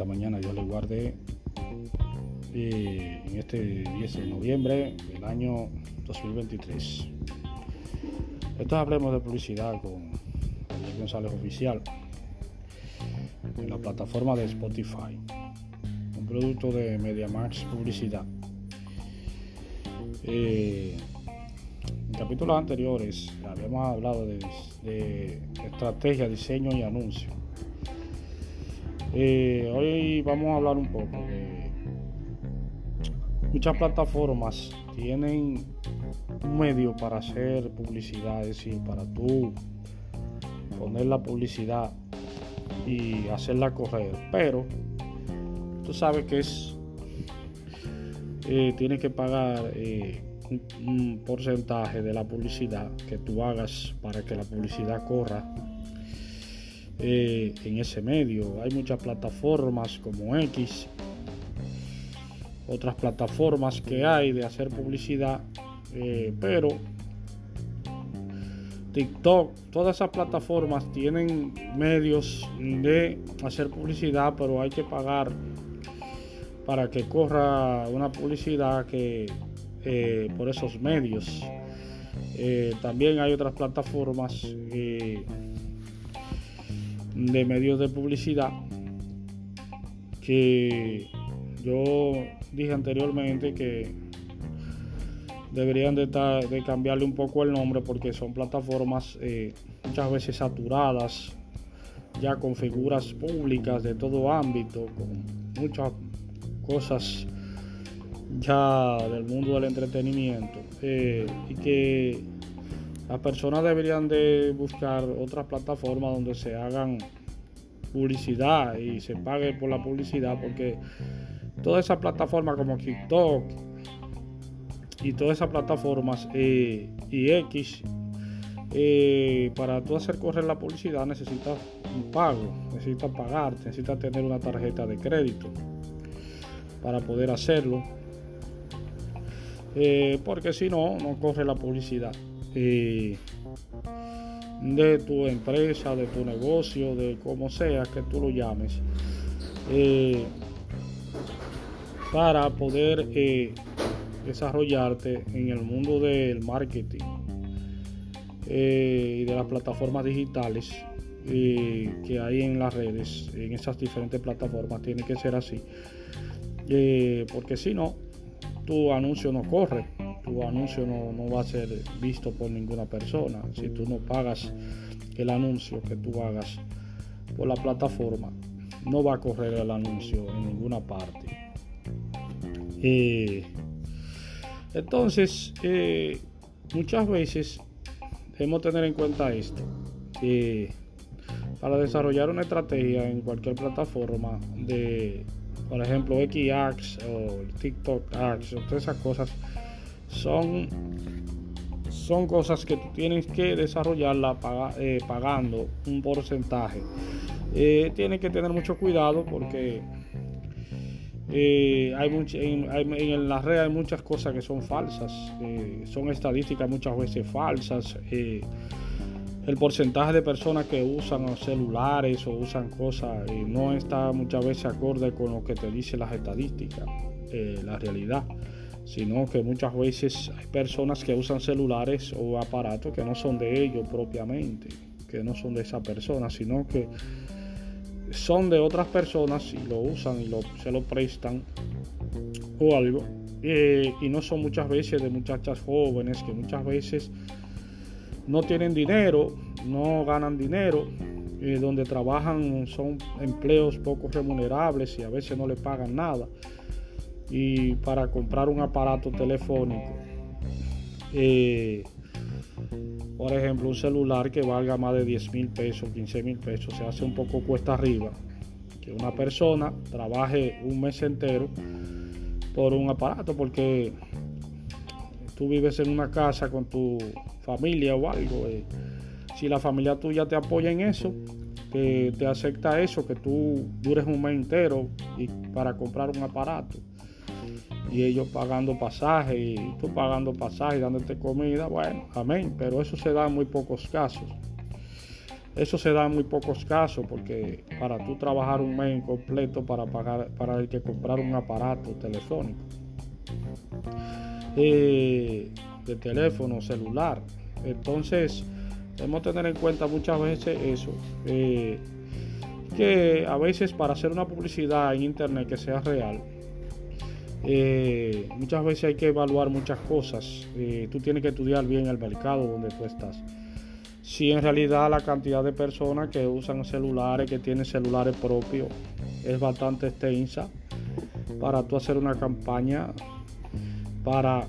esta mañana yo le guardé eh, en este 10 de noviembre del año 2023. Esto hablemos de publicidad con Daniel González Oficial en la plataforma de Spotify, un producto de MediaMax Publicidad. Eh, en capítulos anteriores habíamos hablado de, de estrategia, diseño y anuncio. Eh, hoy vamos a hablar un poco de muchas plataformas tienen un medio para hacer publicidad, es decir, para tú poner la publicidad y hacerla correr, pero tú sabes que es eh, tienes que pagar eh, un, un, porcentaje de la publicidad que tú hagas para que la publicidad corra eh, en ese medio. Hay muchas plataformas como X, otras plataformas que hay de hacer publicidad, eh, pero TikTok, todas esas plataformas tienen medios de hacer publicidad, pero hay que pagar para que corra una publicidad que eh, por esos medios. También hay otras plataformas de medios de publicidad que yo dije anteriormente que deberían de, de, cambiarle un poco el nombre porque son plataformas eh, muchas veces saturadas ya con figuras públicas de todo ámbito con muchas cosas ya del mundo del entretenimiento. Eh, y que las personas deberían de buscar otras plataformas donde se hagan publicidad y se pague por la publicidad porque todas esas plataformas como TikTok y todas esas plataformas eh, y X eh, para tú hacer correr la publicidad necesitas un pago, necesitas pagar, necesitas tener una tarjeta de crédito para poder hacerlo eh, porque si no, no corre la publicidad eh, de tu empresa, de tu negocio, de como sea que tú lo llames, eh, para poder eh, desarrollarte en el mundo del marketing y de las plataformas digitales que hay en las redes, en esas diferentes plataformas, tiene que ser así, porque si no, tu anuncio no corre, tu anuncio no, no, va a ser visto por ninguna persona. Si tú no pagas el anuncio que tú hagas por la plataforma, no va a correr el anuncio en ninguna parte. Eh, entonces, eh, muchas veces debemos tener en cuenta esto. que para desarrollar una estrategia en cualquier plataforma de por ejemplo XAX o TikTok Ads o todas esas cosas son son cosas que tú tienes que desarrollarla eh, pagando un porcentaje. Eh, tienes que tener mucho cuidado porque eh, hay, much, en, hay, en, hay muchas cosas que son falsas son estadísticas muchas veces falsas el porcentaje de personas que usan celulares o usan cosas no está muchas veces acorde con lo que te dice las estadísticas, la realidad, sino que muchas veces hay personas que usan celulares o aparatos que no son de ellos propiamente, que no son de esa persona, sino que son de otras personas y lo usan y se lo prestan o algo. Eh, y no son muchas veces de muchachas jóvenes que muchas veces no tienen dinero, no ganan dinero, eh, donde trabajan son empleos poco remunerables y a veces no le pagan nada. Y para comprar un aparato telefónico, eh, por ejemplo, un celular que valga más de 10 mil pesos, 15 mil pesos, se hace un poco cuesta arriba. Que una persona trabaje un mes entero por un aparato, porque tú vives en una casa con tu familia o algo, eh, si la familia tuya te apoya en eso, que te acepta eso, que tú dures un mes entero y para comprar un aparato y ellos pagando pasaje y tú pagando pasaje y dándote comida, bueno, amén, pero eso se da en muy pocos casos. Eso se da en muy pocos casos porque para tú trabajar un mes completo para pagar para el que comprar un aparato telefónico eh, de teléfono celular. Entonces debemos tener en cuenta muchas veces eso. Eh, que a veces para hacer una publicidad en internet que sea real, eh, muchas veces hay que evaluar muchas cosas. tú tienes que estudiar bien el mercado donde tú estás si en realidad la cantidad de personas que usan celulares, que tienen celulares propios, es bastante extensa para tú hacer una campaña para,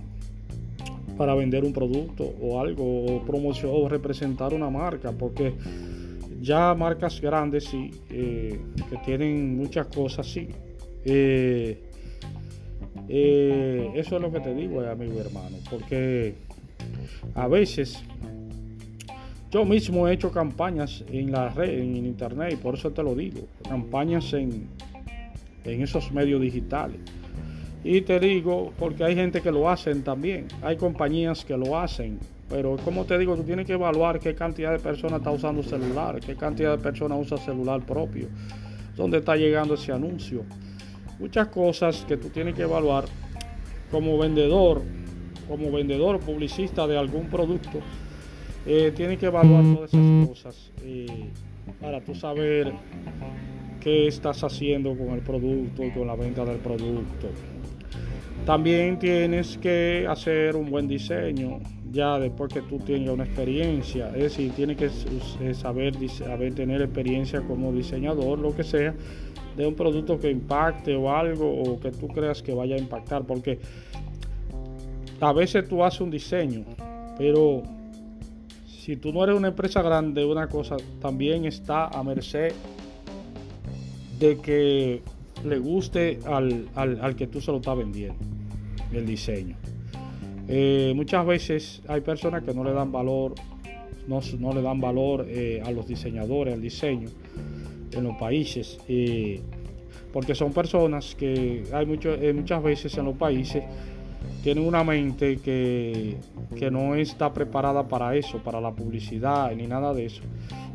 para vender un producto o algo, o promocionar o representar una marca, porque ya marcas grandes sí, eh, que tienen muchas cosas, sí. Eh, eh, eso es lo que te digo, amigo hermano, porque a veces yo mismo he hecho campañas en la red, en internet, y por eso te lo digo, campañas en, en esos medios digitales. Y te digo, porque hay gente que lo hacen también, hay compañías que lo hacen, pero como te digo, tú tienes que evaluar qué cantidad de personas está usando celular, qué cantidad de personas usa celular propio, dónde está llegando ese anuncio. Muchas cosas que tú tienes que evaluar como vendedor, como vendedor publicista de algún producto eh, tienes que evaluar todas esas cosas eh, para tú saber qué estás haciendo con el producto y con la venta del producto. También tienes que hacer un buen diseño ya después que tú tengas una experiencia. Es decir, tienes que saber, saber tener experiencia como diseñador, lo que sea, de un producto que impacte o algo o que tú creas que vaya a impactar. Porque a veces tú haces un diseño, pero si tú no eres una empresa grande, una cosa también está a merced de que le guste al, que tú se lo estás vendiendo, el diseño. Eh, muchas veces hay personas que no le dan valor, no, no le dan valor eh, a los diseñadores, al diseño en los países, eh, porque son personas que hay mucho, muchas veces en los países tienen una mente que, no está preparada para eso, para la publicidad ni nada de eso.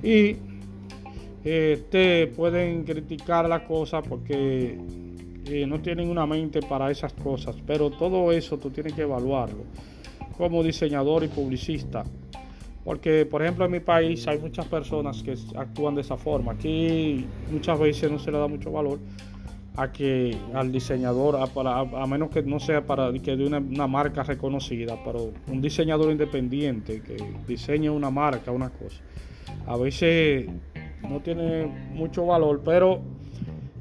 Y eh, te pueden criticar las cosas porque eh, no tienen una mente para esas cosas, pero todo eso tú tienes que evaluarlo como diseñador y publicista. Porque, por ejemplo, en mi país hay muchas personas que actúan de esa forma. Aquí muchas veces no se le da mucho valor a que al diseñador, a, menos que no sea para que de una, marca reconocida, pero un diseñador independiente que diseñe una marca, una cosa, a veces no tiene mucho valor, pero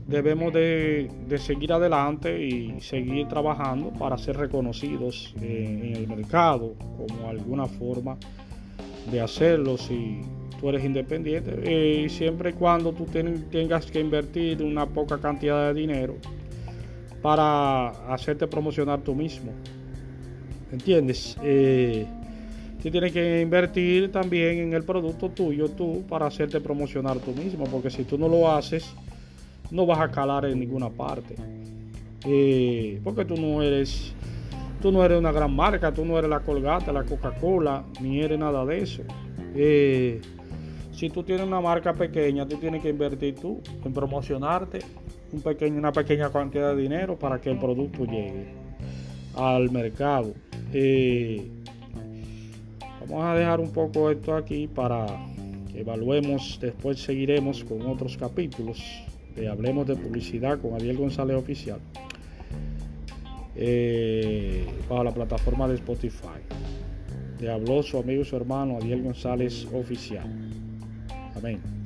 debemos de, seguir adelante y seguir trabajando para ser reconocidos en, el mercado como alguna forma de hacerlo si tú eres independiente eh, y siempre y cuando tú tengas que invertir una poca cantidad de dinero para hacerte promocionar tú mismo. ¿Entiendes? Eh, tienes que invertir también en el producto tuyo tú para hacerte promocionar tú mismo, porque si tú no lo haces, no vas a calar en ninguna parte. Eh, porque tú no eres tú no eres una gran marca, tú no eres la Colgate, la Coca-Cola, ni eres nada de eso. Eh, si tú tienes una marca pequeña, tú tienes que invertir tú en promocionarte una pequeña cantidad de dinero para que el producto llegue al mercado. Eh, vamos a dejar un poco esto aquí para que evaluemos, después seguiremos con otros capítulos de Hablemos de Publicidad con Ariel González Oficial eh, para la plataforma de Spotify. Le habló su amigo y su hermano Adiel González Oficial. Amém.